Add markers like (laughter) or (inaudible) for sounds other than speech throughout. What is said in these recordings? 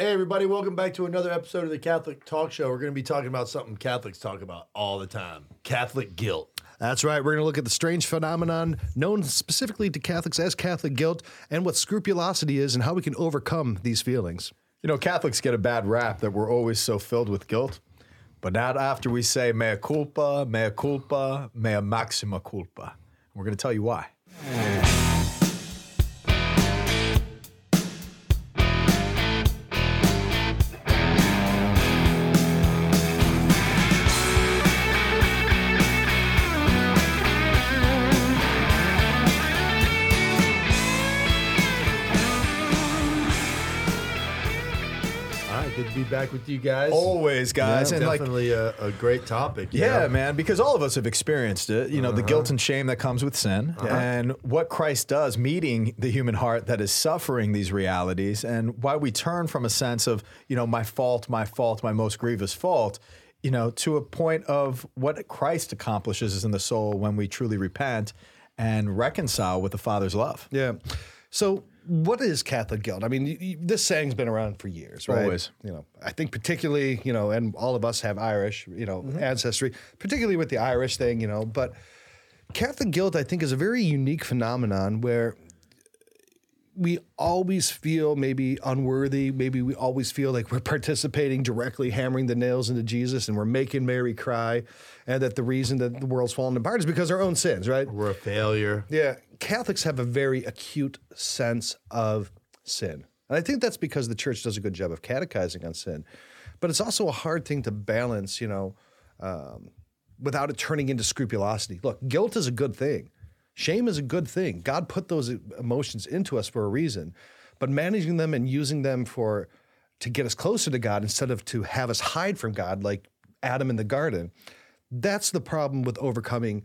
Hey, everybody, welcome back to another episode of the Catholic Talk Show. We're going to be talking about something Catholics talk about all the time Catholic guilt. That's right. We're going to look at the strange phenomenon known specifically to Catholics as Catholic guilt and what scrupulosity is and how we can overcome these feelings. You know, Catholics get a bad rap that we're always so filled with guilt, but not after we say mea culpa, mea culpa, mea maxima culpa. We're going to tell you why. Back with you guys. Always, guys. Yeah, and like, definitely a, a great topic. you yeah, know? man, because all of us have experienced it, you know, the uh-huh. guilt and shame that comes with sin, uh-huh. and what Christ does, meeting the human heart that is suffering these realities, and why we turn from a sense of, you know, my fault, my fault, my most grievous fault, you know, to a point of what Christ accomplishes in the soul when we truly repent and reconcile with the Father's love. Yeah. So, what is Catholic guilt? I mean, y y this saying's been around for years, right? Always. You know, I think particularly, you know, and all of us have Irish, you know, Mm-hmm. ancestry, particularly with the Irish thing, you know, but Catholic guilt, I think, is a very unique phenomenon where we always feel maybe unworthy. Maybe we always feel like we're (laughs) participating directly, hammering the nails into Jesus, and we're making Mary cry, and that the reason that the world's falling apart is because our own sins, right? We're a failure. Yeah, Catholics have a very acute sense of sin. And I think that's because the church does a good job of catechizing on sin. But it's also a hard thing to balance, you know, um, without it turning into scrupulosity. Look, guilt is a good thing, shame is a good thing. God put those emotions into us for a reason. But managing them and using them for to get us closer to God instead of to have us hide from God like Adam in the garden, that's the problem with overcoming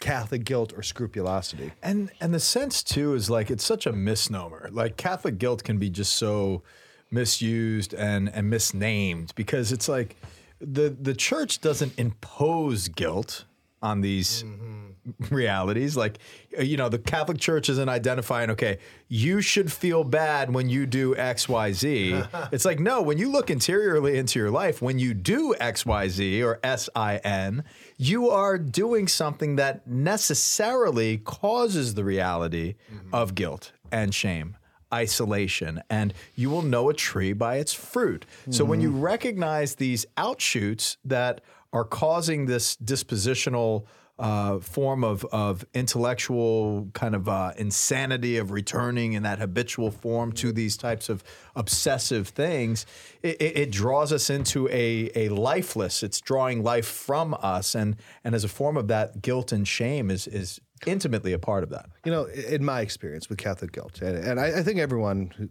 Catholic guilt or scrupulosity. And and the sense too is like it's such a misnomer. Like Catholic guilt can be just so misused and and misnamed because it's like the the church doesn't impose guilt on these mm-hmm. (laughs) realities. Like uh, you know the catholic church isn't identifying okay you should feel bad when you do xyz (laughs) it's like no when you look interiorly into your life when you do xyz or sin you are doing something that necessarily causes the reality of guilt and shame isolation and you will know a tree by its fruit. So when you recognize these outshoots that are causing this dispositional uh, form of, of intellectual kind of uh, insanity of returning in that habitual form to these types of obsessive things, it, it, it draws us into a, a lifeless. It's drawing life from us, and and as a form of that, guilt and shame is is intimately a part of that. You know, in my experience with Catholic guilt, and, and I, I think everyone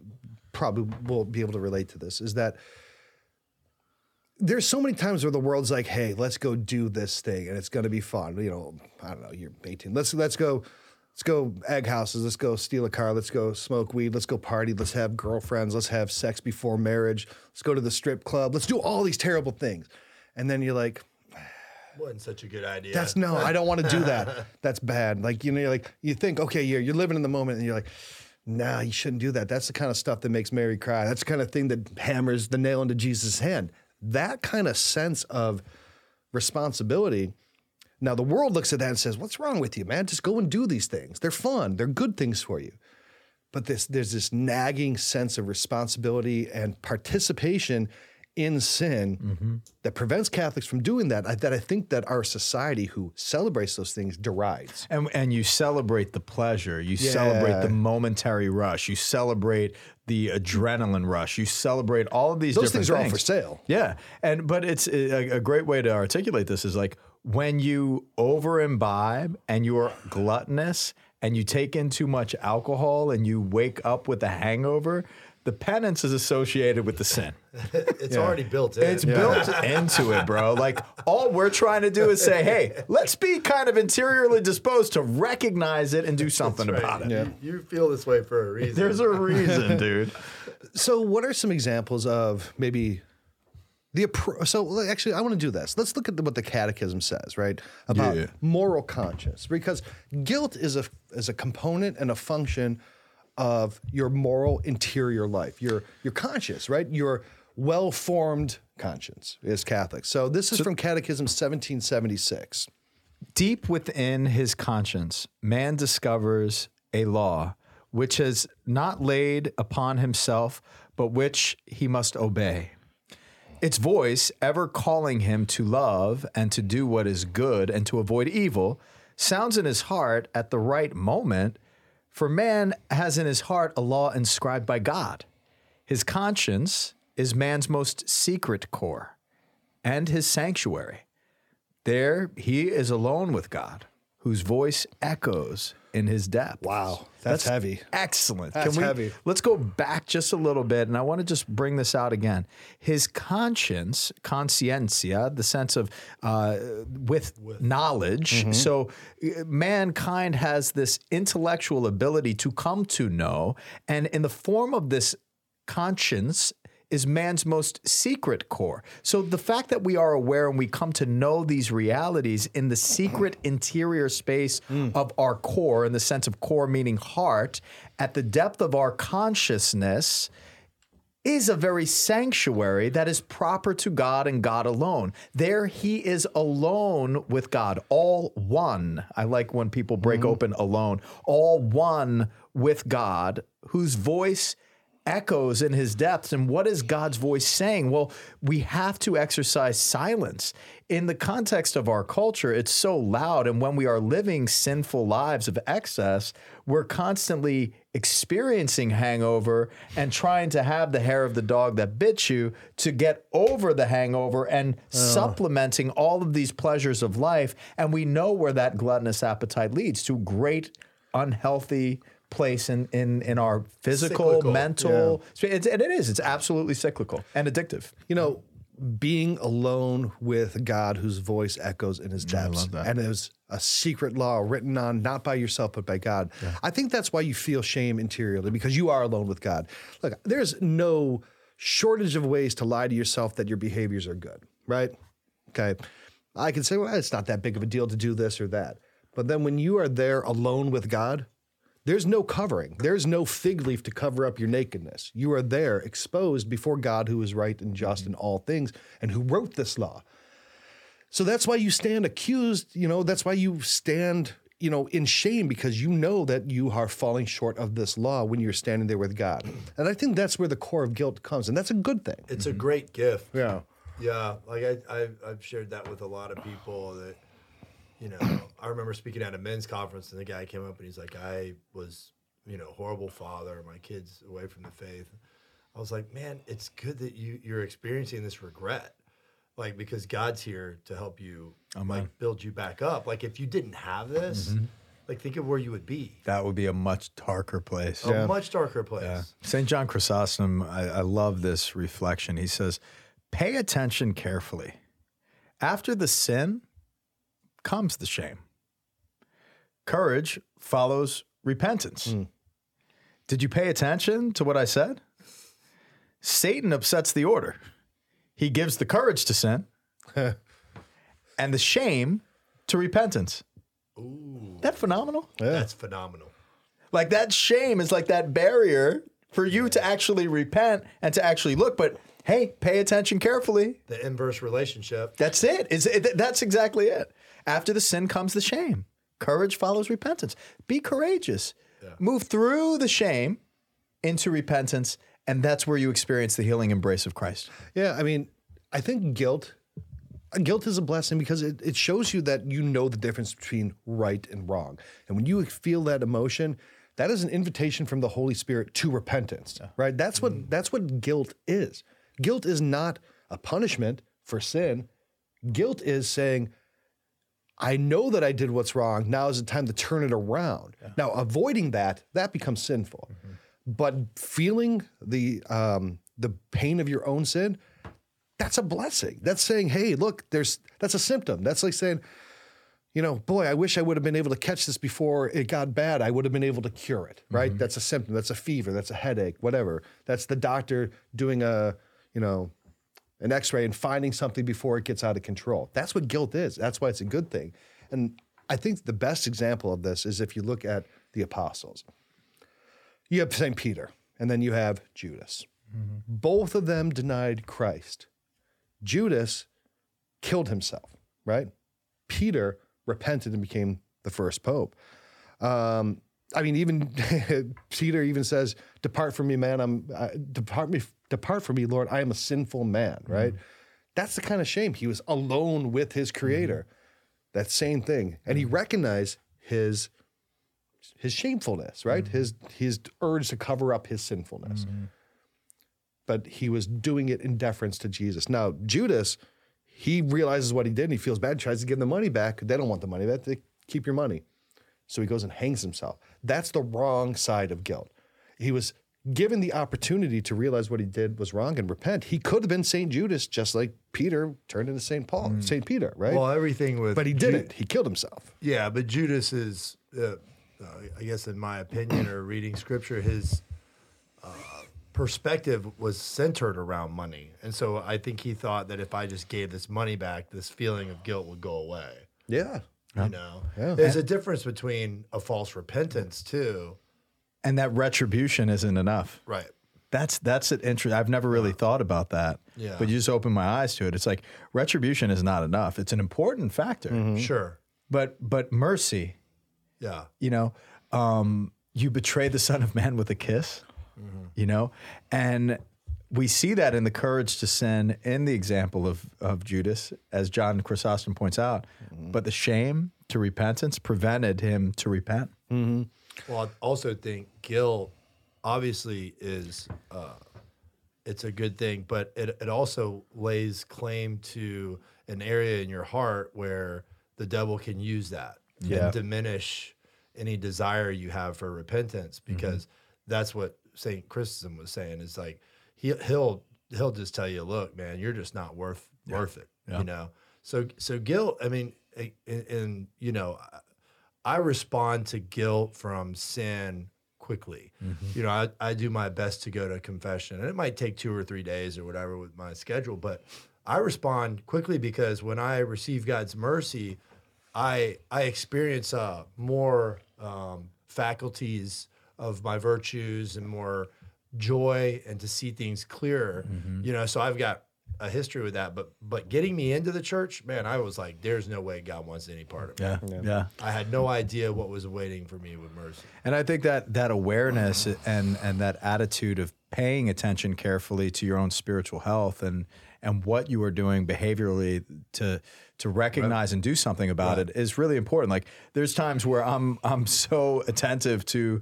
probably will be able to relate to this, is that there's so many times where the world's like, "Hey, let's go do this thing, and it's going to be fun." You know, I don't know, you're 18. Let's let's go, let's go egg houses. Let's go steal a car. Let's go smoke weed. Let's go party. Let's have girlfriends. Let's have sex before marriage. Let's go to the strip club. Let's do all these terrible things, and then you're like, (sighs) Wasn't such a good idea. that's no, I don't want to do that. (laughs) That's bad. Like you know, you're like you think, okay, you're you're living in the moment, and you're like, nah, you shouldn't do that. That's the kind of stuff that makes Mary cry. That's the kind of thing that hammers the nail into Jesus' hand. That kind of sense of responsibility. Now the world looks at that and says, "What's wrong with you, man? Just go and do these things. They're fun. They're good things for you." But this there's this nagging sense of responsibility and participation in sin mm-hmm. that prevents Catholics from doing that. I, that I think that our society, who celebrates those things, derides. And, and you celebrate the pleasure, you celebrate the momentary rush, you celebrate the adrenaline rush, you celebrate all of these Those different things are all for sale. Yeah, and but it's a, a great way to articulate this is like when you over imbibe and you are gluttonous and you take in too much alcohol and you wake up with a hangover. The penance is associated with the sin. (laughs) It's already built in. It's built into it, bro. Like all we're trying to do is say, hey, let's be kind of interiorly disposed to recognize it and do something That's about it. You, you feel this way for a reason. There's a (laughs) reason, dude. So, what are some examples of maybe the appro- so actually I want to do this. Let's look at the, what the Catechism says, right, about Yeah. moral conscience, because guilt is a is a component and a function of your moral interior life. Your your conscience, right? Your well formed conscience is Catholic. So this is from Catechism 1776. Deep within his conscience, man discovers a law which has not laid upon himself, but which he must obey. Its voice, ever calling him to love and to do what is good and to avoid evil, sounds in his heart at the right moment, for man has in his heart a law inscribed by God. His conscience is man's most secret core and his sanctuary. There he is alone with God, whose voice echoes in his depth. Wow, that's heavy. Excellent. That's Can we, heavy. Let's go back just a little bit, and I want to just bring this out again. His conscience, conscientia, the sense of uh, with, knowledge. Mm-hmm. So uh, mankind has this intellectual ability to come to know, and in the form of this conscience is man's most secret core. So the fact that we are aware and we come to know these realities in the secret (clears throat) interior space mm. of our core, in the sense of core meaning heart, at the depth of our consciousness is a very sanctuary that is proper to God and God alone. There he is alone with God, all one. I like when people break mm. open alone, all one with God, whose voice echoes in his depths. And what is God's voice saying? Well, we have to exercise silence. In the context of our culture, it's so loud. And when we are living sinful lives of excess, we're constantly experiencing hangover and trying to have the hair of the dog that bit you to get over the hangover and oh. supplementing all of these pleasures of life. And we know where that gluttonous appetite leads to great unhealthy place in in, in our physical, Cyclical. mental. It's, and it is. It's absolutely cyclical and addictive. You know, being alone with God whose voice echoes in his depths. And there's a secret law written on not by yourself, but by God. I think that's why you feel shame interiorly because you are alone with God. Look, there's no shortage of ways to lie to yourself that your behaviors are good, right? Okay. I can say, well, it's not that big of a deal to do this or that. But then when you are there alone with God, there's no covering. There's no fig leaf to cover up your nakedness. You are there exposed before God who is right and just mm-hmm. in all things and who wrote this law. So that's why you stand accused, you know, that's why you stand, you know, in shame because you know that you are falling short of this law when you're standing there with God. (clears throat) And I think that's where the core of guilt comes, and that's a good thing. It's a great gift. Yeah. Yeah, like I, I, I've shared that with a lot of people that, you know, (clears throat) I remember speaking at a men's conference and the guy came up and he's like, I was, you know, horrible father, my kids away from the faith. I was like, man, it's good that you you're experiencing this regret, like because God's here to help you, like build you back up. Like if you didn't have this, mm-hmm. like think of where you would be, That would be a much darker place. a much darker place. Yeah. St. John Chrysostom, I, I love this reflection. He says, Pay attention carefully. After the sin comes the shame. Courage follows repentance. Hmm. Did you pay attention to what I said? Satan upsets the order. He gives the courage to sin (laughs) and the shame to repentance. Ooh. That phenomenal? That's phenomenal. Like that shame is like that barrier for you to actually repent and to actually look. But hey, pay attention carefully. The inverse relationship. That's it. Is it, that's exactly it. After the sin comes the shame. Courage follows repentance. Be courageous. Move through the shame into repentance, and that's where you experience the healing embrace of Christ. Yeah, I mean, I think guilt uh, guilt is a blessing because it, it shows you that you know the difference between right and wrong. And when you feel that emotion, that is an invitation from the Holy Spirit to repentance. Right? That's what mm. that's what guilt is. Guilt is not a punishment for sin. Guilt is saying, I know that I did what's wrong. Now is the time to turn it around. Now, avoiding that, that becomes sinful. But feeling the um, the pain of your own sin, that's a blessing. That's saying, hey, look, there's that's a symptom. That's like saying, you know, boy, I wish I would have been able to catch this before it got bad. I would have been able to cure it, right? That's a symptom. That's a fever. That's a headache, whatever. That's the doctor doing a, you know, an x-ray and finding something before it gets out of control. That's what guilt is. That's why it's a good thing. And I think the best example of this is if you look at the apostles. You have St. Peter, and then you have Judas. Both of them denied Christ. Judas killed himself, right? Peter repented and became the first pope. Um, I mean, even (laughs) Peter even says, "Depart from me, man. I'm uh, depart me, depart from me, Lord. I am a sinful man." Mm-hmm. Right? That's the kind of shame. He was alone with his mm-hmm. Creator. That same thing, and he mm-hmm. recognized his his shamefulness, right? His his urge to cover up his sinfulness. But he was doing it in deference to Jesus. Now, Judas, he realizes what he did and he feels bad, tries to give the money back. They don't want the money back. They keep your money. So he goes and hangs himself. That's the wrong side of guilt. He was given the opportunity to realize what he did was wrong and repent. He could have been St. Judas, just like Peter turned into St. Paul, St. Peter, right? Well, everything with but he didn't. He killed himself. Yeah, but Judas is, uh, uh, I guess, in my opinion, or reading scripture, his uh, perspective was centered around money, and so I think he thought that if I just gave this money back, this feeling of guilt would go away. Yeah. You know, Yeah. there's a difference between a false repentance too, And that retribution isn't enough. right? That's that's an interest. I've never really thought about that. Yeah. But you just open my eyes to it. It's like retribution is not enough. It's an important factor. Mm-hmm. Sure, But but mercy, yeah, you know, um, you betray the Son of Man with a kiss, you know, and we see that in the courage to sin in the example of of Judas, as John Chrysostom points out. Mm-hmm. But the shame to repentance prevented him to repent. Mm-hmm. Well, I also think guilt obviously is uh, it's a good thing, but it, it also lays claim to an area in your heart where the devil can use that Yeah. and diminish any desire you have for repentance mm-hmm. because that's what Saint Chrysostom was saying is like he he'll he'll just tell you, look, man, you're just not worth worth it, you know. So so guilt, I mean, and, and you know, I respond to guilt from sin quickly. You know, I, I do my best to go to confession, and it might take two or three days or whatever with my schedule, but I respond quickly because when I receive God's mercy, I I experience uh, more um, faculties of my virtues and more joy and to see things clearer. Mm-hmm. You know, so I've got a history with that. But but getting me into the church, man, I was like, there's no way God wants any part of me. Yeah. Yeah. I had no idea what was waiting for me with mercy. And I think that that awareness and and that attitude of paying attention carefully to your own spiritual health and and what you are doing behaviorally to to recognize and do something about it is really important. Like there's times where I'm I'm so attentive to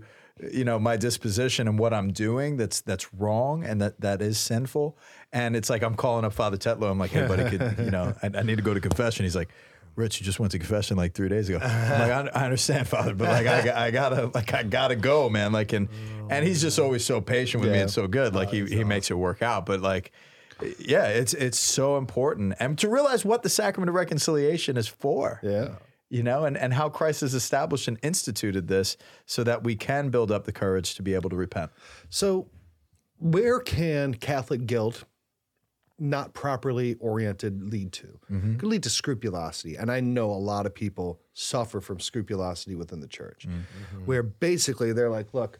you know my disposition and what I'm doing that's that's wrong and that that is sinful. And it's like I'm calling up Father Tetlow. I'm like, hey buddy, could, you know, I, I need to go to confession. He's like, Rich, you just went to confession like three days ago. I'm like, I, I understand, Father, but like, I, I gotta, like, I gotta go, man. Like, and and he's just always so patient with me and so good. Like, he he makes it work out. But like, yeah, it's it's so important, and to realize what the sacrament of reconciliation is for. Yeah. You know, and, and how Christ has established and instituted this so that we can build up the courage to be able to repent. So, where can Catholic guilt, not properly oriented, lead to? It could lead to scrupulosity. And I know a lot of people suffer from scrupulosity within the church, mm-hmm. where basically they're like, look,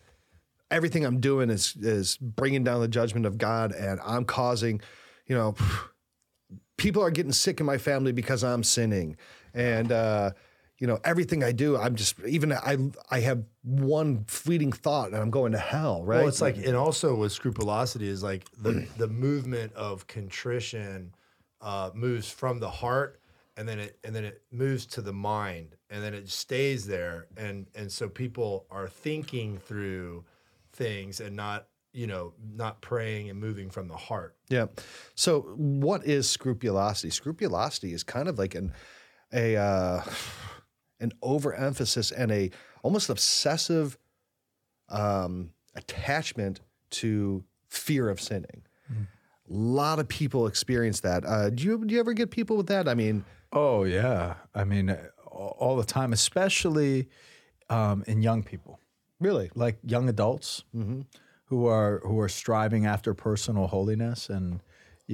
everything I'm doing is, is bringing down the judgment of God, and I'm causing, you know, (sighs) people are getting sick in my family because I'm sinning, and uh, you know everything I do, I'm just even I I have one fleeting thought and I'm going to hell, right? Well, it's like, and also with scrupulosity is like the the movement of contrition uh, moves from the heart, and then it and then it moves to the mind, and then it stays there, and and so people are thinking through things and not you know not praying and moving from the heart. Yeah. So, what is scrupulosity? Scrupulosity is kind of like an a uh, an overemphasis and a almost obsessive um, attachment to fear of sinning. A lot of people experience that. Uh, do you do you ever get people with that? I mean, Oh yeah, I mean all the time, especially um, in young people, really? like young adults who are who are striving after personal holiness, and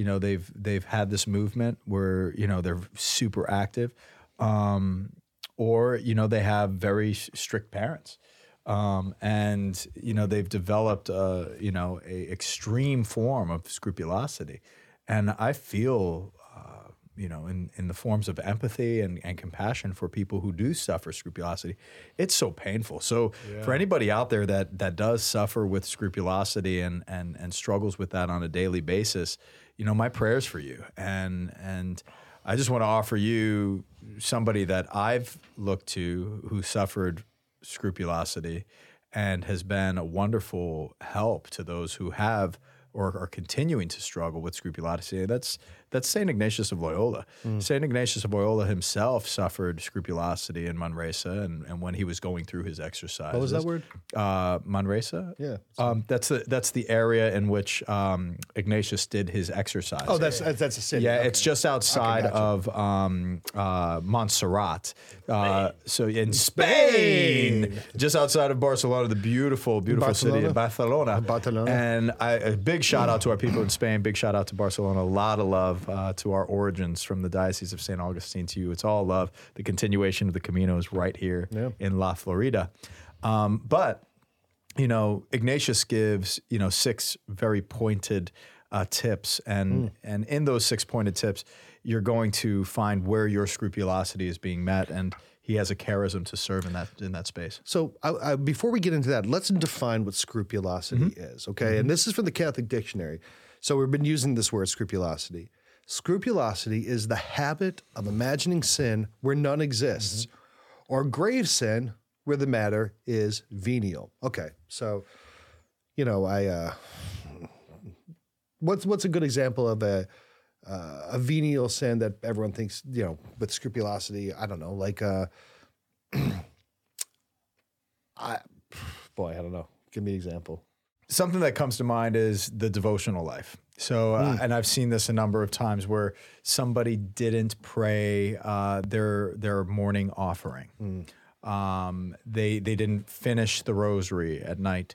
you know they've they've had this movement where you know they're super active, um, or you know they have very strict parents. Um, and you know they've developed, uh, you know, a extreme form of scrupulosity, and I feel uh, you know, in, in the forms of empathy and, and compassion for people who do suffer scrupulosity, it's so painful. So for anybody out there that that does suffer with scrupulosity and and and struggles with that on a daily basis, you know, my prayers for you. And and I just want to offer you somebody that I've looked to who suffered scrupulosity and has been a wonderful help to those who have or are continuing to struggle with scrupulosity. That's that's Saint Ignatius of Loyola. Saint Ignatius of Loyola himself suffered scrupulosity in Manresa, and, and when he was going through his exercises, What was that word? Uh, Manresa. Yeah. Um, that's the that's the area in which um, Ignatius did his exercise. Oh, that's that's, that's a city. Yeah, Okay. it's just outside gotcha. of um, uh, Montserrat. Uh, so in Spain, just outside of Barcelona, the beautiful, beautiful city of Barcelona. Barcelona. And I, a big shout out to our people in Spain. Big shout out to Barcelona. A lot of love uh, to our origins from the Diocese of St. Augustine to you. It's all love. The continuation of the Camino is right here Yeah. in La Florida. Um, but you know, Ignatius gives you know six very pointed uh, tips, and and in those six pointed tips, you're going to find where your scrupulosity is being met, and he has a charism to serve in that in that space. So, I, I, before we get into that, let's define what scrupulosity is, okay? And this is from the Catholic Dictionary. So, we've been using this word scrupulosity. Scrupulosity is the habit of imagining sin where none exists, or grave sin where the matter is venial. Okay, so, you know, I. Uh, what's what's a good example of a uh, a venial sin that everyone thinks you know with scrupulosity? I don't know, like uh, (clears throat) I boy, I don't know. Give me an example. Something that comes to mind is the devotional life. So, uh, and I've seen this a number of times where somebody didn't pray uh, their their morning offering. Um, they they didn't finish the rosary at night.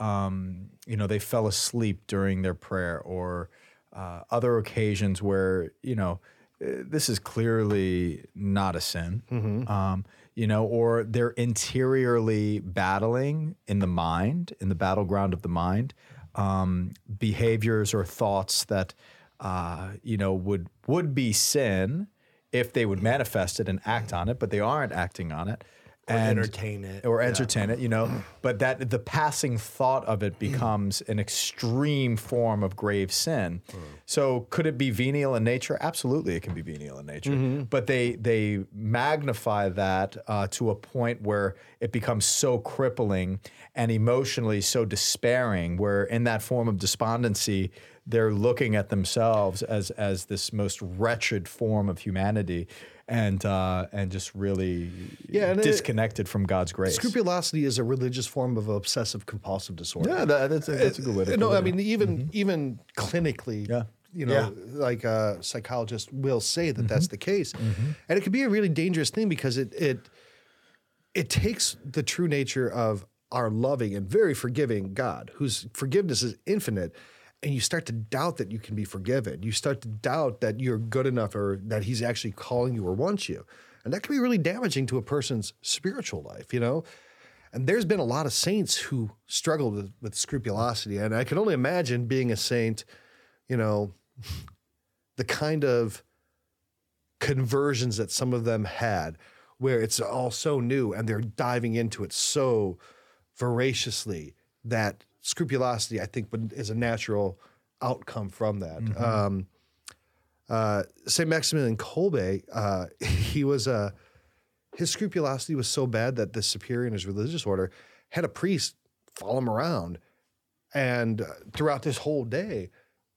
Um, you know, they fell asleep during their prayer, or uh, other occasions where you know uh, this is clearly not a sin. Um, you know, or they're interiorly battling in the mind, in the battleground of the mind, um, behaviors or thoughts that uh, you know would would be sin if they would manifest it and act on it, but they aren't acting on it. Or entertain it. or Yeah. entertain it, you know, (clears throat) but that the passing thought of it becomes an extreme form of grave sin. So could it be venial in nature? Absolutely, it can be venial in nature. But they they magnify that uh, to a point where it becomes so crippling and emotionally so despairing. Where in that form of despondency, they're looking at themselves as as this most wretched form of humanity. And uh, and just really Yeah, and it- disconnected from God's grace. Scrupulosity is a religious form of obsessive compulsive disorder. Yeah, that, that's, a, that's a good way to no, I mean even even clinically, Yeah. you know, like a psychologist will say that that's the case, Mm-hmm. and it can be a really dangerous thing because it it it takes the true nature of our loving and very forgiving God, whose forgiveness is infinite. And you start to doubt that you can be forgiven. You start to doubt that you're good enough or that he's actually calling you or wants you. And that can be really damaging to a person's spiritual life, you know? And there's been a lot of saints who struggled with, with scrupulosity. And I can only imagine being a saint, you know, (laughs) the kind of conversions that some of them had, where it's all so new and they're diving into it so voraciously that scrupulosity, I think, would- is a natural outcome from that. Um, uh, St. Maximilian Kolbe, uh, (laughs) he was a his scrupulosity was so bad that the superior in his religious order had a priest follow him around and uh, throughout this whole day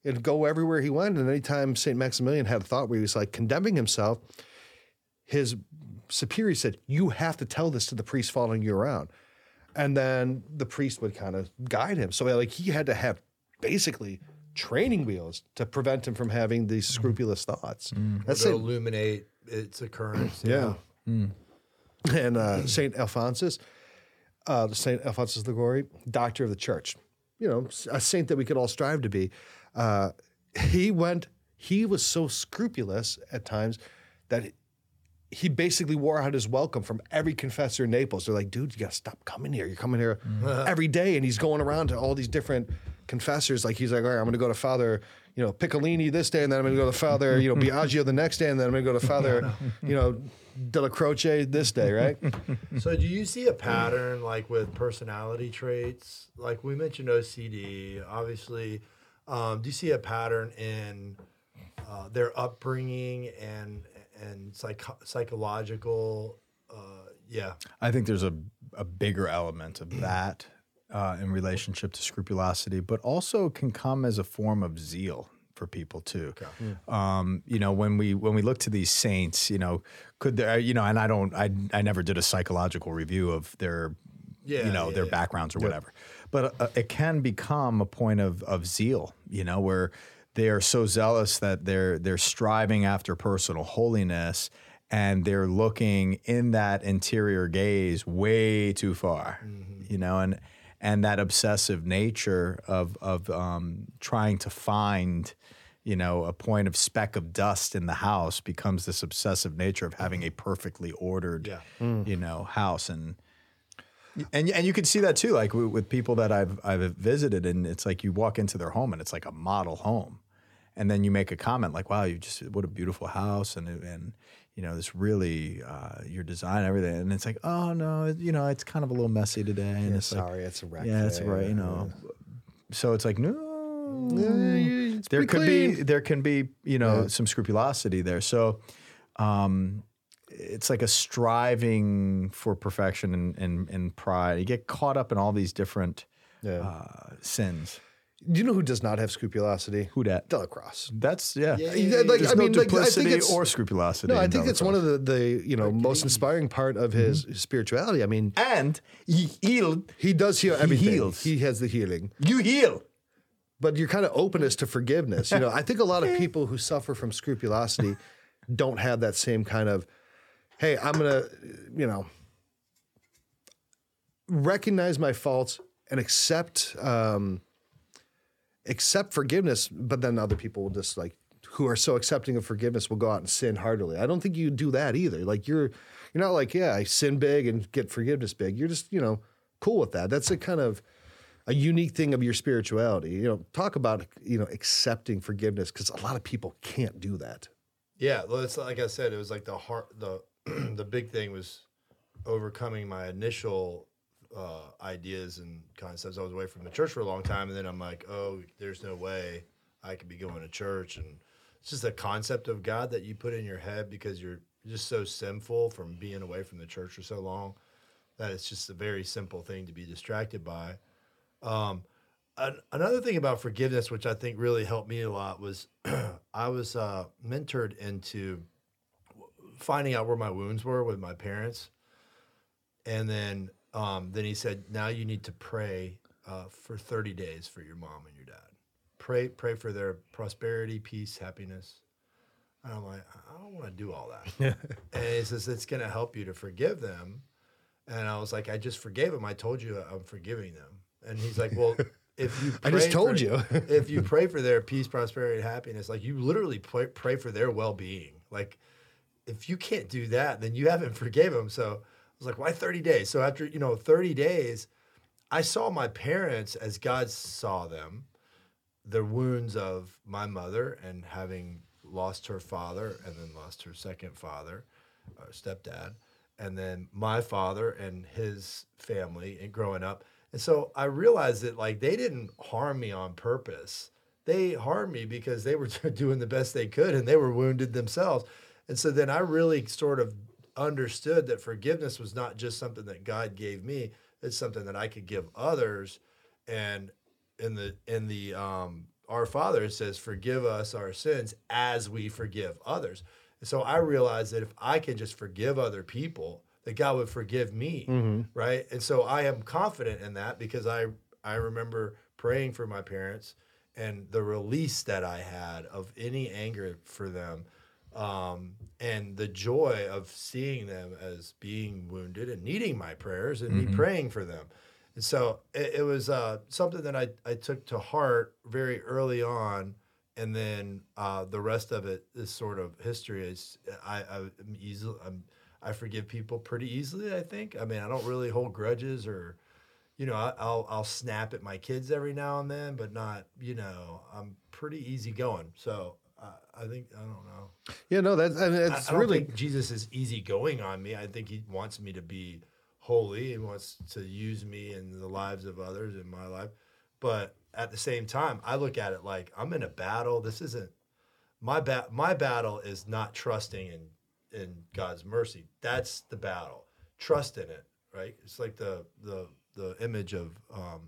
and go everywhere he went and anytime st maximilian had a thought where he was like condemning himself his superior said you have to tell this to the priest following you around and then the priest would kind of guide him. So like he had to have basically training wheels to prevent him from having these scrupulous thoughts. That's to it. illuminate its occurrence. Yeah. And uh, Saint Alphonsus, uh, Saint Alphonsus de Liguori, doctor of the church, you know, a saint that we could all strive to be. Uh, he went. He was so scrupulous at times that he basically wore out his welcome from every confessor in Naples. They're like, dude, you gotta stop coming here. You're coming here every day, and he's going around to all these different confessors. Like he's like, all right, I'm gonna go to Father, you know, Piccolini this day, and then I'm gonna go to Father, you know, (laughs) Biagio the next day, and then I'm gonna go to Father, (laughs) you know, Della Croce this day, right? (laughs) So do you see a pattern like with personality traits? Like we mentioned OCD, obviously. Um, do you see a pattern in uh, their upbringing and and psych- psychological? Uh, yeah, I think there's a, a bigger element of that uh, in relationship to scrupulosity, but also can come as a form of zeal for people too. Um, you know, when we when we look to these saints, you know, could there, you know, and I don't, I I never did a psychological review of their, Yeah, you know, yeah, their yeah. backgrounds or whatever, but uh, it can become a point of of zeal, you know, where they are so zealous that they're they're striving after personal holiness and they're looking in that interior gaze way too far you know and and that obsessive nature of of um, trying to find you know a point of speck of dust in the house becomes this obsessive nature of having a perfectly ordered Yeah. you know house. And and and you can see that too like with, with people that I've I've visited and it's like you walk into their home and it's like a model home and then you make a comment like wow you just what a beautiful house and and you know this really uh, your design everything and it's like oh no you know it's kind of a little messy today and it's like Sorry, it's a wreck. yeah, it's right. You know, so it's like no. it's there could be there can be you know some scrupulosity there. So, um, it's like a striving for perfection and and, and pride. You get caught up in all these different Yeah. uh, sins. Do you know who does not have scrupulosity? Who dat? DellaCrosse. That's yeah. Yeah, Yeah, like, There's I no mean, like, I duplicity think it's, or scrupulosity. no, I think it's one of the, the you know most inspiring part of his Mm-hmm. spirituality. I mean, and he healed. he does heal everything. heals. He has the healing, You heal. but you're kind of openness to forgiveness. You know, I think a lot of (laughs) people who suffer from scrupulosity don't have that same kind of, hey, I'm gonna, you know, recognize my faults and accept um, accept forgiveness, but then other people will just like who are so accepting of forgiveness will go out and sin heartily. I don't think you do that either. Like you're you're not like, yeah, I sin big and get forgiveness big. You're just, you know, cool with that. That's a kind of a unique thing of your spirituality. You know, talk about, you know, accepting forgiveness because a lot of people can't do that. Yeah, well, it's like I said, it was like the heart. The (clears throat) the big thing was overcoming my initial uh, ideas and concepts. I was away from the church for a long time, and then I'm like, oh, there's no way I could be going to church, and it's just a concept of God that you put in your head because you're just so sinful from being away from the church for so long that it's just a very simple thing to be distracted by. Um, an, another thing about forgiveness, which I think really helped me a lot, was (clears throat) I was uh, mentored into finding out where my wounds were with my parents, and then um, then he said, now you need to pray uh, for thirty days for your mom and your dad. Pray pray for their prosperity, peace, happiness. And I'm like, I don't want to do all that. (laughs) and he says it's going to help you to forgive them. And I was like, I just forgave them. I told you I'm forgiving them. And he's like, Well, (laughs) if you I just told for- you. (laughs) if you pray for their peace, prosperity, and happiness, like you literally pray, pray for their well being. Like if you can't do that, then you haven't forgave them. So Was like, why 30 days? So after, you know, 30 days, I saw my parents as God saw them, the wounds of my mother and having lost her father and then lost her second father, or stepdad, and then my father and his family and growing up. And so I realized that like they didn't harm me on purpose. They harmed me because they were (laughs) doing the best they could and they were wounded themselves. And so then I really sort of understood that forgiveness was not just something that God gave me, it's something that I could give others. And in the in the um our Father it says, forgive us our sins as we forgive others. And so I realized that if I can just forgive other people, that God would forgive me, right? And so I am confident in that because I I remember praying for my parents and the release that I had of any anger for them, um, and the joy of seeing them as being wounded and needing my prayers and me praying for them. And so it, it was uh, something that I, I took to heart very early on. And then uh, the rest of it is sort of history. Is I, I am easily I'm, I forgive people pretty easily. I think. I mean, I don't really hold grudges or, you know, I, I'll I'll snap at my kids every now and then, but not. You know, I'm pretty easygoing. So I think I don't know. Yeah, no, that's I mean, it's I, don't really think Jesus is easygoing on me. I think he wants me to be holy. He wants to use me in the lives of others in my life. But at the same time, I look at it like I'm in a battle. This isn't my bat. My battle is not trusting in in God's mercy. That's the battle. Trust in it, right? It's like the the the image of um,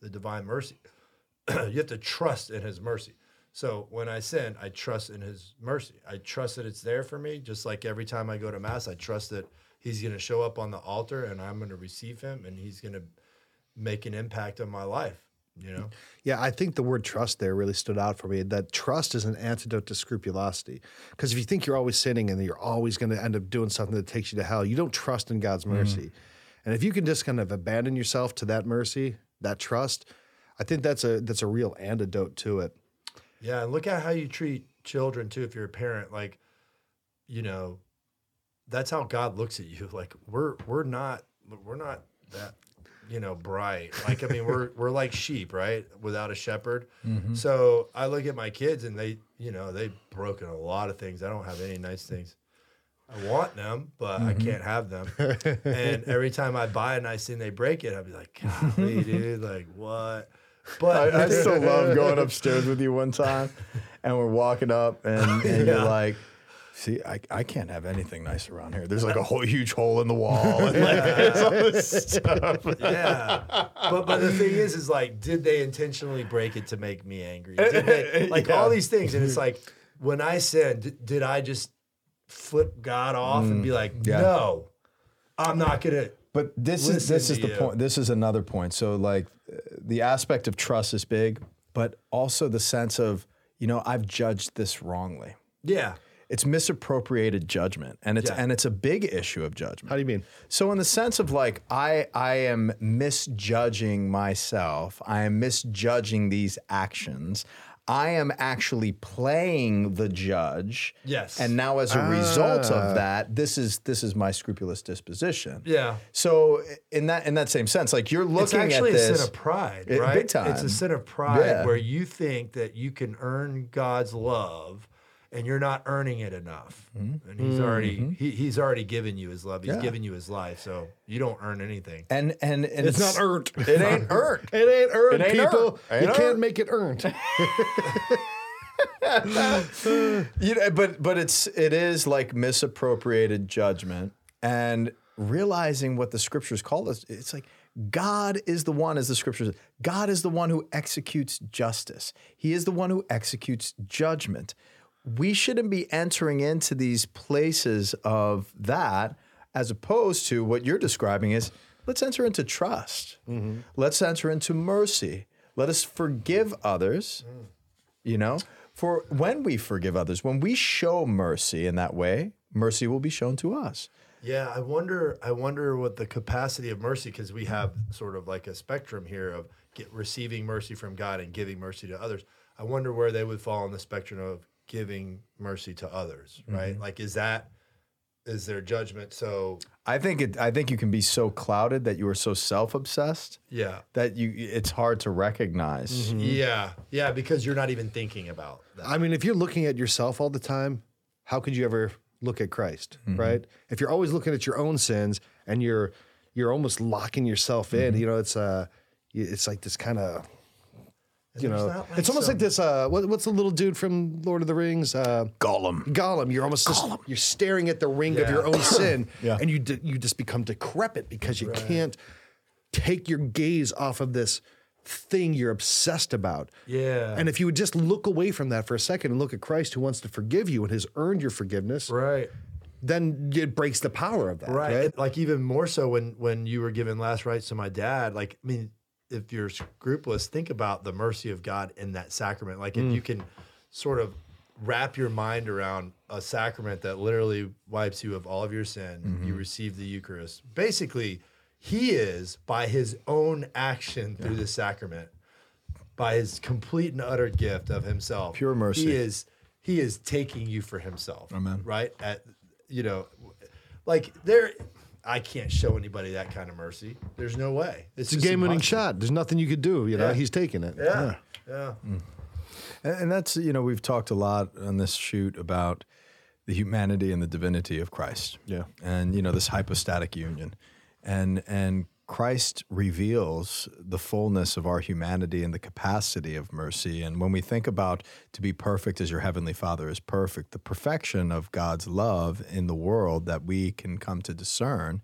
the divine mercy. (clears throat) you have to trust in His mercy. So when I sin, I trust in His mercy. I trust that it's there for me. Just like every time I go to mass, I trust that He's going to show up on the altar and I'm going to receive Him, and He's going to make an impact on my life. You know. Yeah, I think the word trust there really stood out for me. That trust is an antidote to scrupulosity. Because if you think you're always sinning and you're always going to end up doing something that takes you to hell, you don't trust in God's mm-hmm. mercy. And if you can just kind of abandon yourself to that mercy, that trust, I think that's a that's a real antidote to it. Yeah, and look at how you treat children too. If you're a parent, like, you know, that's how God looks at you. (laughs) Like we're we're not we're not that you know bright. Like I mean, we're we're like sheep, right? Without a shepherd. Mm-hmm. So I look at my kids, and they you know they've broken a lot of things. I don't have any nice things. I want them, but I mm-hmm. can't have them. (laughs) and every time I buy a nice thing, they break it. I'd be like, golly, dude, like what? But I, I still (laughs) love going upstairs with you one time, and we're walking up, and, and Yeah. you're like, "See, I, I can't have anything nice around here. There's like a whole huge hole in the wall, and like there's (laughs) all this stuff." yeah. But but the thing is, is like, did they intentionally break it to make me angry? Did they, (laughs) like all these things, and it's like, when I sinned, did, did I just flip God off and be mm, like, yeah. no, I'm not gonna. But this is this is the you. point. This is another point. So like the aspect of trust is big, but also the sense of you know I've judged this wrongly. Yeah. It's misappropriated judgment, and it's Yeah. and it's a big issue of judgment. How do you mean? So in the sense of like I I am misjudging myself, I am misjudging these actions. I am actually playing the judge. Yes. And now as a result of ah. that, this is this is my scrupulous disposition. Yeah. So in that in that same sense, like you're looking at this. It's actually a sin of pride, It- right? big time. It's a sin of pride Yeah. where you think that you can earn God's love and you're not earning it enough. And he's already he, he's already given you his love. He's Mm-hmm. Yeah. given you his life. So you don't earn anything. and and, and It's not earned. (laughs) It ain't earned. It ain't earned, It ain't people. earned. You Ain't can't earned. make it earned. (laughs) (laughs) you know, but but it's it is like misappropriated judgment and realizing what the scriptures call us. It's like God is the one, as the scriptures. God is the one who executes justice. He is the one who executes judgment. We shouldn't be entering into these places of that as opposed to what you're describing is let's enter into trust. Mm-hmm. Let's enter into mercy. Let us forgive others you know for when we forgive others when we show mercy in that way mercy will be shown to us Yeah, I wonder. I wonder what the capacity of mercy, because we have sort of like a spectrum here of get, receiving mercy from God and giving mercy to others. I wonder where they would fall on the spectrum of giving mercy to others, mm-hmm. right? Like, is that is their judgment? So, i think it i think you can be so clouded that you are so self-obsessed yeah, that you it's hard to recognize mm-hmm. Mm-hmm. yeah, yeah, because you're not even thinking about that. I mean, if you're looking at yourself all the time, how could you ever look at Christ, right? If you're always looking at your own sins and you're you're almost locking yourself in, you know, it's uh it's like this kind of you know, like it's almost some- like this. Uh, what, what's the little dude from Lord of the Rings? Uh, gollum Gollum. You're almost just, you're staring at the ring of your own (coughs) sin, Yeah. and you d- you just become decrepit because you can't take your gaze off of this thing you're obsessed about. Yeah. And if you would just look away from that for a second and look at Christ who wants to forgive you and has earned your forgiveness, right. then it breaks the power of that. Right. right. Like even more so when when you were giving last rites to my dad. Like I mean, if you're scrupulous, think about the mercy of God in that sacrament. Like if mm. you can sort of wrap your mind around a sacrament that literally wipes you of all of your sin, you mm-hmm. receive the Eucharist. Basically, he is by his own action through the sacrament, by his complete and utter gift of himself. Pure mercy. He is he is taking you for himself. Amen. Right? At you know, like there I can't show anybody that kind of mercy. There's no way. It's a game winning shot. There's nothing you could do. You know, Yeah. he's taking it. Yeah. Yeah. Hmm. And, and that's you know we've talked a lot on this shoot about the humanity and the divinity of Christ. Yeah. And you know this hypostatic union, and and Christ reveals the fullness of our humanity and the capacity of mercy. And when we think about to be perfect as your heavenly Father is perfect, the perfection of God's love in the world that we can come to discern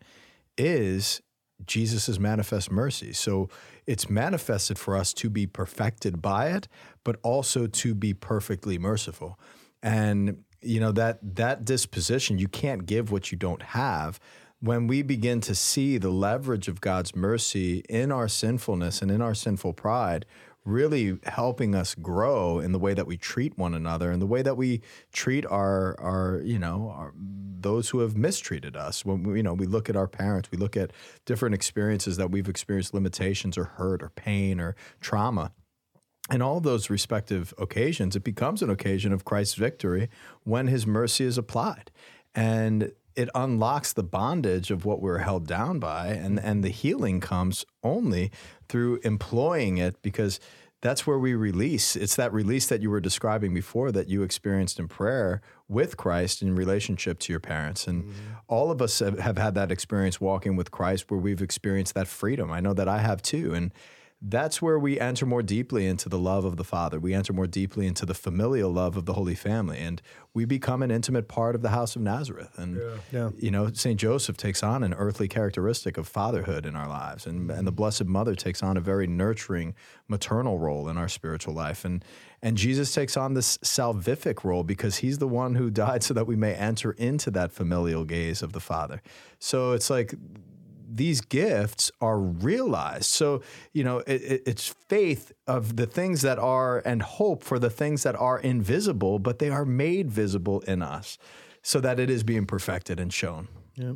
is Jesus' manifest mercy. So it's manifested for us to be perfected by it, but also to be perfectly merciful. And you know that that disposition, you can't give what you don't have. When we begin to see the leverage of God's mercy in our sinfulness and in our sinful pride, really helping us grow in the way that we treat one another and the way that we treat our our you know our, those who have mistreated us when we, you know we look at our parents we look at different experiences that we've experienced limitations or hurt or pain or trauma in all those respective occasions, it becomes an occasion of Christ's victory when his mercy is applied. And it unlocks the bondage of what we're held down by, and, mm-hmm. and the healing comes only through employing it because that's where we release. It's that release that you were describing before that you experienced in prayer with Christ in relationship to your parents. And mm-hmm. all of us have, have had that experience walking with Christ where we've experienced that freedom. I know that I have too. And that's where we enter more deeply into the love of the Father. We enter more deeply into the familial love of the Holy Family, and we become an intimate part of the house of Nazareth. And Yeah. you know, Saint Joseph takes on an earthly characteristic of fatherhood in our lives, and and the mm-hmm. Blessed Mother takes on a very nurturing maternal role in our spiritual life, and and Jesus takes on this salvific role because he's the one who died so that we may enter into that familial gaze of the Father. So it's like these gifts are realized. So, you know, it, it, it's faith of the things that are and hope for the things that are invisible, but they are made visible in us so that it is being perfected and shown. Yeah.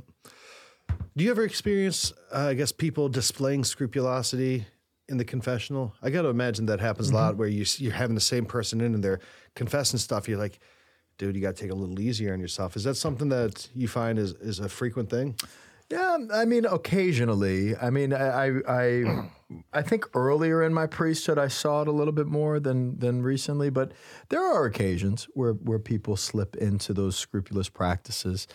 Do you ever experience, uh, I guess, people displaying scrupulosity in the confessional? I got to imagine that happens a lot where you, you're having the same person in and they're confessing stuff. You're like, dude, you got to take a little easier on yourself. Is that something that you find is, is a frequent thing? Yeah, I mean, occasionally. I mean, I, I, I, I think earlier in my priesthood, I saw it a little bit more than than recently. But there are occasions where where people slip into those scrupulous practices.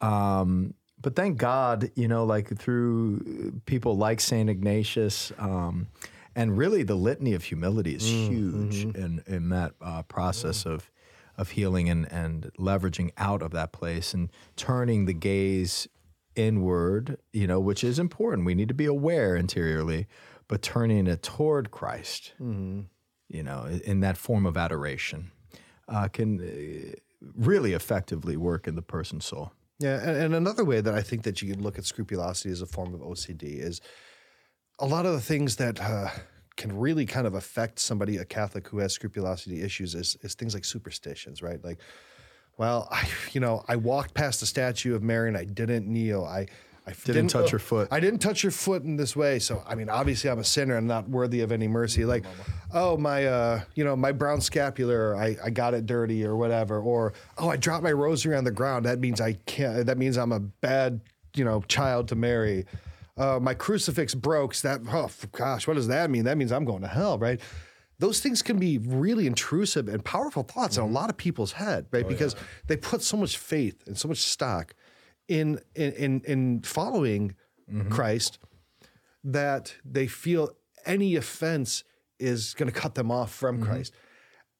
Um, but thank God, you know, like through people like Saint Ignatius, um, and really the litany of humility is huge in in that uh, process of of healing and and leveraging out of that place and turning the gaze inward, you know, which is important. We need to be aware interiorly, but turning it toward Christ, you know, in that form of adoration, uh, can uh, really effectively work in the person's soul. Yeah, and, and another way that I think that you can look at scrupulosity as a form of OCD is a lot of the things that uh, can really kind of affect somebody, a Catholic who has scrupulosity issues, is, is things like superstitions, right? Like, well, I, (laughs) you know, I walked past the statue of Mary and I didn't kneel. I, I Didn't touch her foot. I didn't touch your foot in this way. So, I mean, obviously, I'm a sinner and not worthy of any mercy. Like, oh, my, uh, you know, my brown scapular, I, I got it dirty or whatever. Or, oh, I dropped my rosary on the ground. That means I can't, that means I'm a bad, you know, child to marry. Uh, my crucifix broke. So that, oh, gosh, what does that mean? That means I'm going to hell, right? Those things can be really intrusive and powerful thoughts in a mm-hmm. lot of people's head, right? Oh, because they put so much faith and so much stock in in in, in following mm-hmm. Christ that they feel any offense is going to cut them off from mm-hmm. Christ.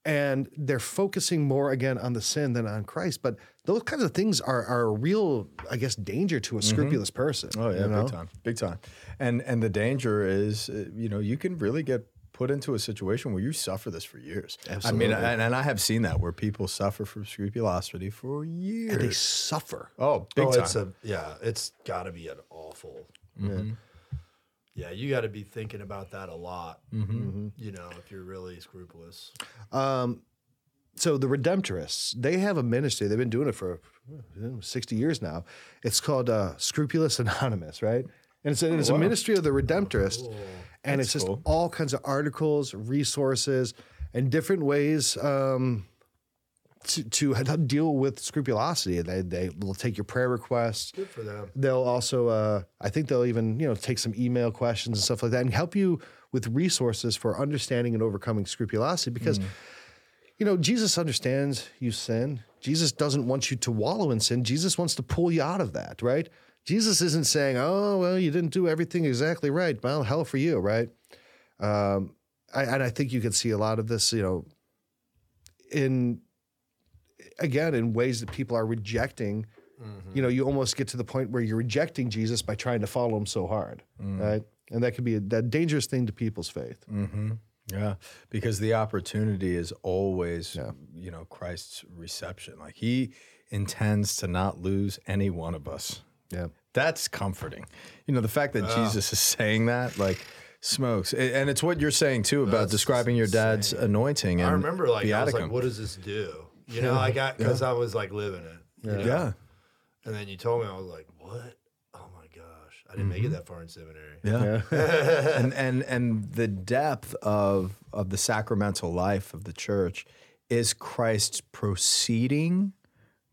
And they're focusing more again on the sin than on Christ. But those kinds of things are, are a real, I guess, danger to a scrupulous person. Oh yeah, you know? big time, big time. And and the danger is, uh, you know, you can really get put into a situation where you suffer this for years. I mean, and, and I have seen that where people suffer from scrupulosity for years. And They suffer. oh, big oh, time. it's a yeah, it's got to be an awful. Yeah, you got to be thinking about that a lot. You know, if you're really scrupulous. so the Redemptorists, they have a ministry. They've been doing it for uh, 60 years now. It's called uh, Scrupulous Anonymous, right? And it's a, it's a ministry of the Redemptorists. And it's just cool. all kinds of articles, resources, and different ways um, to, to (laughs) deal with scrupulosity. They, they will take your prayer requests. Good for them. They'll also, uh, I think they'll even, you know, take some email questions and stuff like that and help you with resources for understanding and overcoming scrupulosity because you know, Jesus understands you sin. Jesus doesn't want you to wallow in sin. Jesus wants to pull you out of that, right? Jesus isn't saying, oh, well, you didn't do everything exactly right. Well, hell for you, right? Um, I, and I think you can see a lot of this, you know, in, again, in ways that people are rejecting. Mm-hmm. You know, you almost get to the point where you're rejecting Jesus by trying to follow him so hard, mm. right? And that can be a that dangerous thing to people's faith. Mm-hmm. Yeah, because the opportunity is always, you know, Christ's reception. Like he intends to not lose any one of us. Yeah. That's comforting. You know, the fact that Jesus is saying that, like, smokes. And it's what you're saying too about That's describing your dad's anointing. And I remember like I was like, what does this do? You know, I got because I was like living it. you know? Yeah. And then you told me, I was like, what? Oh my gosh, I didn't make it mm-hmm. that far in seminary. Yeah. (laughs) and and and the depth of of the sacramental life of the church is Christ's proceeding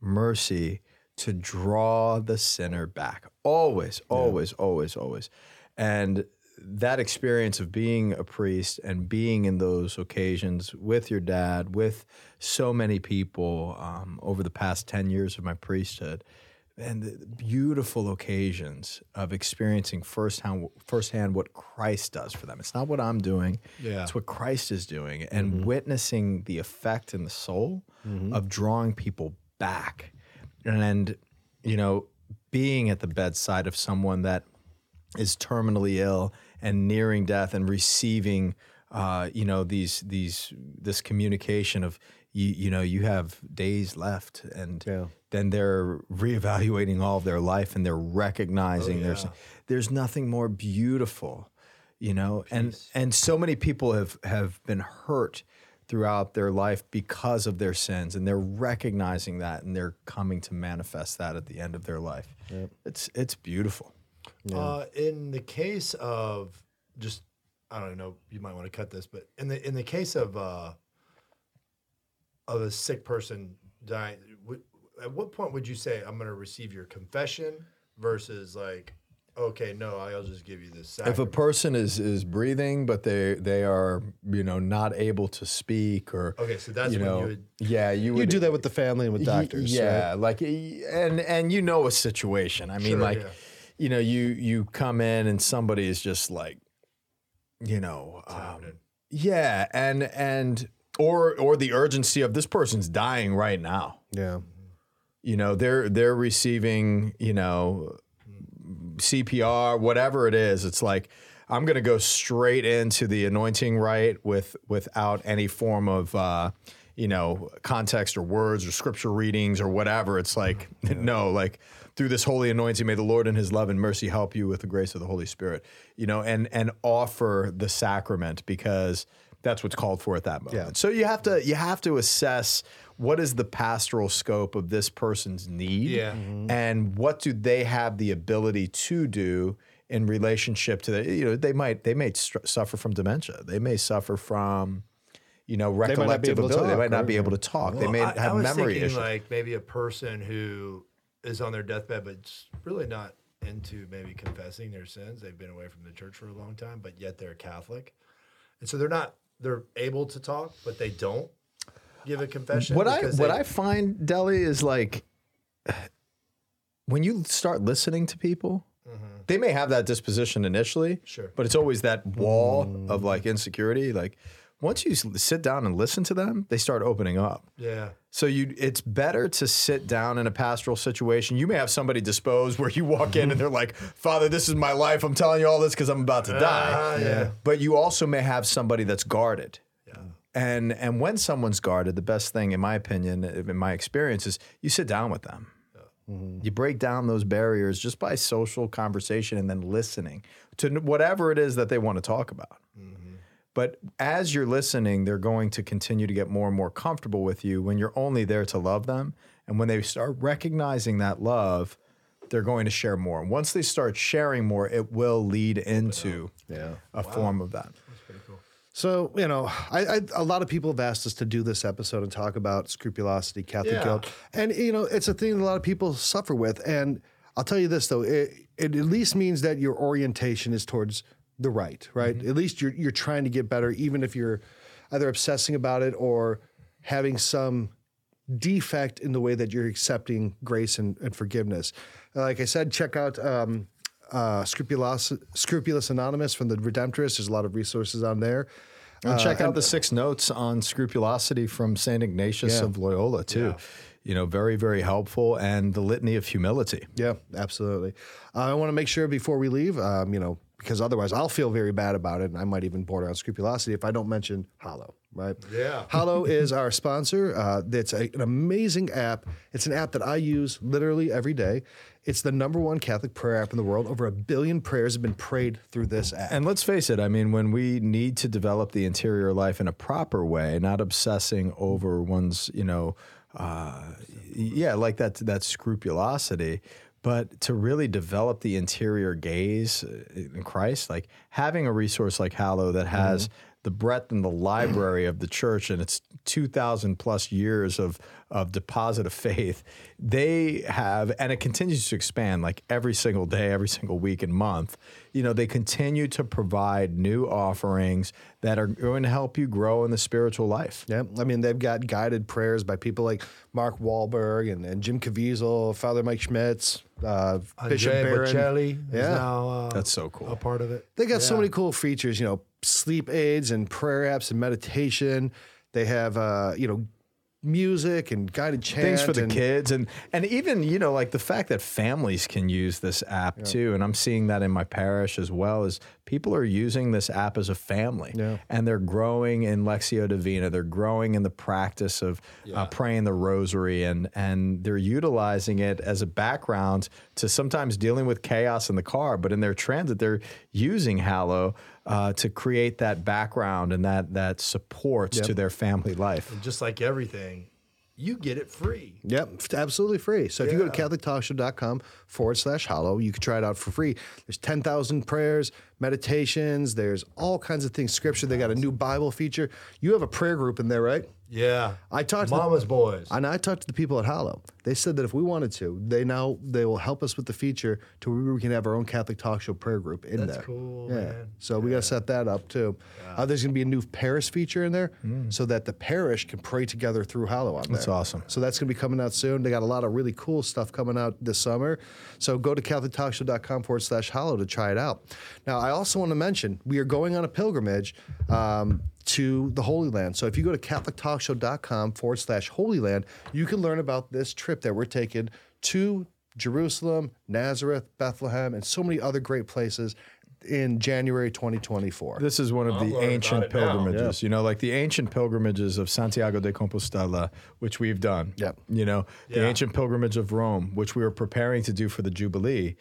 mercy to draw the sinner back. Always, always, always, always. And that experience of being a priest and being in those occasions with your dad, with so many people um, over the past 10 years of my priesthood, and the beautiful occasions of experiencing firsthand, firsthand what Christ does for them. It's not what I'm doing, Yeah. it's what Christ is doing, and witnessing the effect in the soul of drawing people back. And, you know, being at the bedside of someone that is terminally ill and nearing death and receiving uh, you know these these this communication of you you know you have days left and Yeah. then they're reevaluating all of their life and they're recognizing there's there's nothing more beautiful you know? And and so many people have have been hurt throughout their life because of their sins and they're recognizing that and they're coming to manifest that at the end of their life. It's it's beautiful. Uh, in the case of just, I don't know, you might want to cut this, but in the in the case of uh, of a sick person dying, w- at what point would you say I'm going to receive your confession versus like, okay, no, I'll just give you this. if a person is is breathing but they they are you know not able to speak or Okay, so that's you when know you would- yeah you would You do that with the family and with Y- doctors. yeah right? like and and you know a situation i mean Sure, like yeah. you know you you come in and somebody is just like you know um, yeah and and or or the urgency of this person's dying right now Yeah. you know they're they're receiving you know CPR whatever it is it's like I'm going to go straight into the anointing rite with without any form of uh you know context or words or scripture readings or whatever it's like no like through this holy anointing may the Lord in his love and mercy help you with the grace of the Holy Spirit you know and and offer the sacrament because that's what's called for at that moment. Yeah. So you have to you have to assess what is the pastoral scope of this person's need, Yeah. Mm-hmm. and what do they have the ability to do in relationship to the you know they might they may str- suffer from dementia, they may suffer from you know might not be recollective able to ability, they talk, might not be able to talk, they may I- I have was memory thinking, issues. Like maybe a person who is on their deathbed, but it's really not into maybe confessing their sins. They've been away from the church for a long time, but yet they're Catholic, and so they're not. They're able to talk, but they don't give a confession. what I what they- I find, Deli, is like when you start listening to people, they may have that disposition initially, Sure. but it's always that wall of like insecurity. Like once you sit down and listen to them, they start opening up. Yeah. So you, it's better to sit down in a pastoral situation. You may have somebody disposed where you walk in and they're like, "Father, this is my life. I'm telling you all this because I'm about to die." Ah, yeah. But you also may have somebody that's guarded. And and when someone's guarded, the best thing, in my opinion, in my experience, is you sit down with them. You break down those barriers just by social conversation and then listening to whatever it is that they want to talk about. But as you're listening, they're going to continue to get more and more comfortable with you when you're only there to love them. And when they start recognizing that love, they're going to share more. And once they start sharing more, it will lead into Yeah. a form of that. So you know, I, I a lot of people have asked us to do this episode and talk about scrupulosity, Catholic Yeah. guilt, and you know, it's a thing that a lot of people suffer with. And I'll tell you this though, it, it at least means that your orientation is towards the right, right? At least you're you're trying to get better, even if you're either obsessing about it or having some defect in the way that you're accepting grace and, and forgiveness. Like I said, check out um, uh, Scrupulous, Scrupulous Anonymous from the Redemptorists. There's a lot of resources on there. And check out the six notes on scrupulosity from St. Ignatius Yeah. of Loyola, too. You know, very, very helpful. And the litany of humility. Yeah, absolutely. Uh, I want to make sure before we leave, um, you know, because otherwise I'll feel very bad about it, and I might even border on scrupulosity if I don't mention Hallow. Right? Yeah. (laughs) Hallow is our sponsor. Uh, that's a, an amazing app. It's an app that I use literally every day. It's the number one Catholic prayer app in the world. Over a billion prayers have been prayed through this app. And let's face it, I mean, when we need to develop the interior life in a proper way, not obsessing over one's, you know, uh, yeah, like that that scrupulosity, but to really develop the interior gaze uh, in Christ, like having a resource like Hallow that has the breadth and the library of the church and its 2,000 plus years of, of deposit of faith, they have, and it continues to expand like every single day, every single week and month. You know, they continue to provide new offerings that are going to help you grow in the spiritual life. Yeah, I mean they've got guided prayers by people like Mark Wahlberg and, and Jim Caviezel, Father Mike Schmitz, uh, Bishop Andrea Barron. Bocelli is Yeah. now uh, That's so cool. a part of it. They got so many cool features, you know, sleep aids and prayer apps and meditation. They have, uh, you know, music and guided chant. things for the and, kids and and even you know like the fact that families can use this app too and i'm seeing that in my parish as well as people are using this app as a family Yeah. and they're growing in lectio divina they're growing in the practice of uh, praying the rosary and and they're utilizing it as a background to sometimes dealing with chaos in the car but in their transit they're using hallow uh, to create that background and that that support to their family life And just like everything, you get it free. Yep, absolutely free. So if you go to Yeah. catholictalkshow.com forward slash hallow, you can try it out for free. There's 10,000 prayers, meditations, there's all kinds of things, scripture. They got a new Bible feature. You have a prayer group in there, right? Yeah. I talked to the- Mama's boys. And I talked to the people at Hallow. They said that if we wanted to, they now they will help us with the feature to where we can have our own Catholic talk show prayer group in there. That's there. cool, yeah. man. So we got to set that up too. Uh, there's going to be a new parish feature in there, so that the parish can pray together through Hallow on there. That's awesome. So that's going to be coming out soon. They got a lot of really cool stuff coming out this summer. So go to CatholicTalkShow.com forward slash hallow to try it out. Now, I also want to mention we are going on a pilgrimage um, to the Holy Land. So if you go to CatholicTalkShow.com forward slash Holy Land, you can learn about this trip that we're taking to Jerusalem, Nazareth, Bethlehem, and so many other great places in January 2024. This is one of oh, I'm the ancient about it now. pilgrimages, you know, like the ancient pilgrimages of Santiago de Compostela, which we've done. Yep. You know, the ancient pilgrimage of Rome, which we were preparing to do for the Jubilee.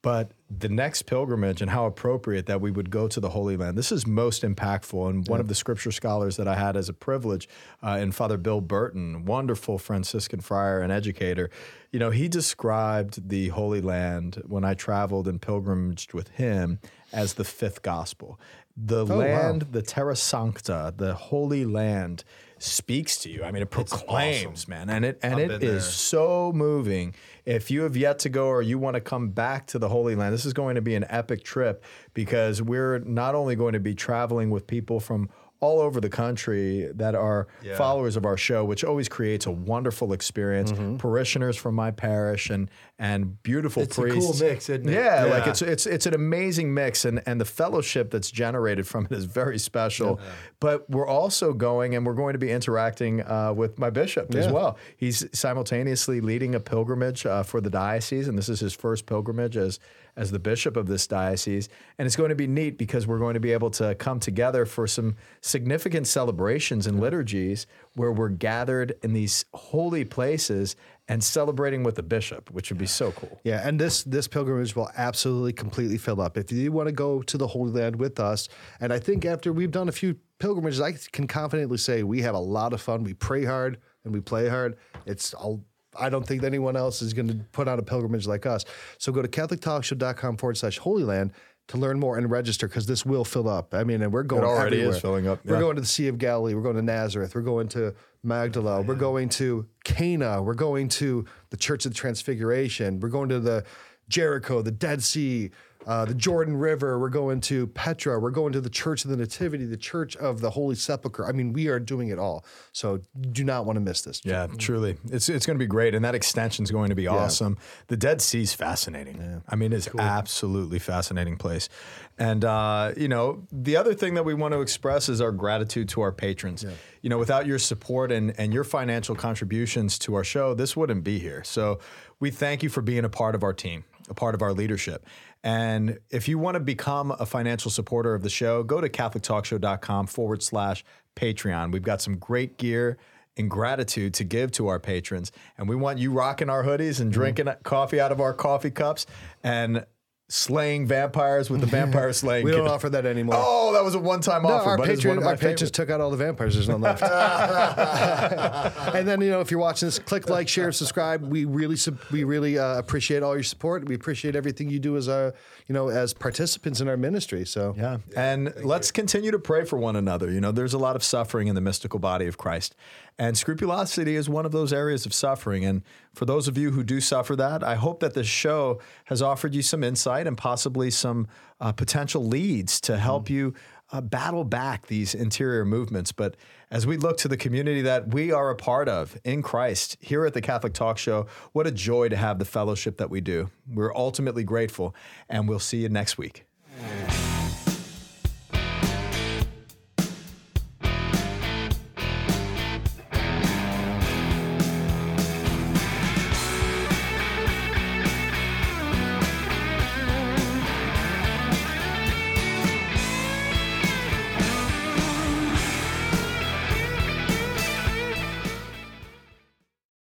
But the next pilgrimage and how appropriate that we would go to the Holy Land. This is most impactful. And one of the scripture scholars that I had as a privilege, uh, in Father Bill Burton, wonderful Franciscan friar and educator, you know, he described the Holy Land when I traveled and pilgrimaged with him as the fifth gospel. The wow. land, the Terra Sancta, the Holy Land, speaks to you. I mean, it proclaims, man, and it and I've it is there. so moving. If you have yet to go or you want to come back to the Holy Land, this is going to be an epic trip because we're not only going to be traveling with people from all over the country that are Yeah. followers of our show, which always creates a wonderful experience. Parishioners from my parish and and beautiful It's a cool mix, isn't it? Yeah, like it's it's it's an amazing mix, and and the fellowship that's generated from it is very special. But we're also going, and we're going to be interacting uh, with my bishop as well. He's simultaneously leading a pilgrimage uh, for the diocese, and this is his first pilgrimage as as the bishop of this diocese. And it's going to be neat because we're going to be able to come together for some significant celebrations and liturgies where we're gathered in these holy places and celebrating with the bishop, which would be so cool. Yeah, and this this pilgrimage will absolutely completely fill up. If you want to go to the Holy Land with us, and I think after we've done a few pilgrimages, I can confidently say we have a lot of fun. We pray hard and we play hard. It's all. I don't think anyone else is going to put on a pilgrimage like us. So go to CatholicTalkShow.com forward slash Holy Land to learn more and register because this will fill up. I mean, and we're going already is filling up, We're going to the Sea of Galilee. We're going to Nazareth. We're going to Magdala. We're going to Cana. We're going to the Church of the Transfiguration. We're going to the Jericho, the Dead Sea, uh, the Jordan River. We're going to Petra. We're going to the Church of the Nativity, the Church of the Holy Sepulchre. I mean, we are doing it all. So do not want to miss this. Yeah, truly. It's it's going to be great. And that extension is going to be awesome. The Dead Sea is fascinating. I mean, it's absolutely fascinating place. And, uh, you know, the other thing that we want to express is our gratitude to our patrons. You know, without your support and, and your financial contributions to our show, this wouldn't be here. So we thank you for being a part of our team, a part of our leadership. And if you want to become a financial supporter of the show, go to CatholicTalkShow.com forward slash Patreon. We've got some great gear and gratitude to give to our patrons. And we want you rocking our hoodies Mm-hmm. and drinking coffee out of our coffee cups and slaying vampires with the vampire (laughs) slaying We don't kit. offer that anymore. Oh, that was a one-time No, offer, our, but it's one of my our patrons took out all the vampires. There's none left. (laughs) and then you know, if you're watching this, click like, share, subscribe. We really, we really uh, appreciate all your support. We appreciate everything you do as our, you know, as participants in our ministry. So Yeah. And let's continue to pray for one another. You know, there's a lot of suffering in the mystical body of Christ. And scrupulosity is one of those areas of suffering. And for those of you who do suffer that, I hope that this show has offered you some insight and possibly some uh, potential leads to help you uh, battle back these interior movements. But as we look to the community that we are a part of in Christ here at the Catholic Talk Show, what a joy to have the fellowship that we do. We're ultimately grateful, and we'll see you next week.